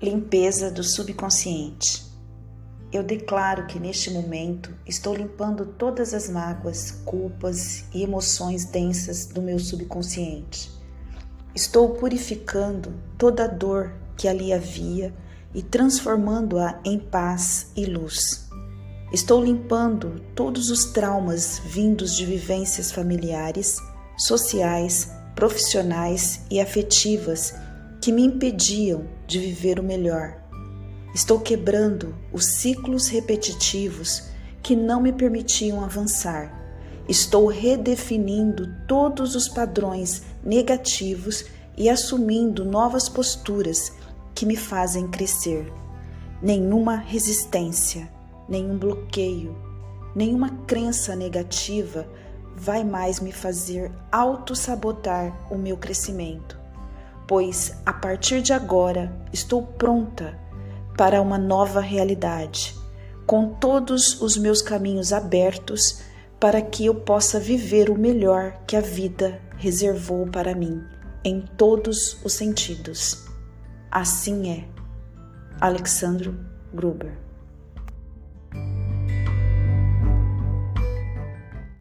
Limpeza do subconsciente. Eu declaro que neste momento estou limpando todas as mágoas, culpas e emoções densas do meu subconsciente. Estou purificando toda a dor que ali havia e transformando-a em paz e luz. Estou limpando todos os traumas vindos de vivências familiares, sociais, profissionais e afetivas que me impediam de viver o melhor. Estou quebrando os ciclos repetitivos que não me permitiam avançar. Estou redefinindo todos os padrões negativos e assumindo novas posturas que me fazem crescer. Nenhuma resistência, nenhum bloqueio, nenhuma crença negativa vai mais me fazer auto-sabotar o meu crescimento pois a partir de agora estou pronta para uma nova realidade, com todos os meus caminhos abertos para que eu possa viver o melhor que a vida reservou para mim, em todos os sentidos. Assim é. Alexandro Gruber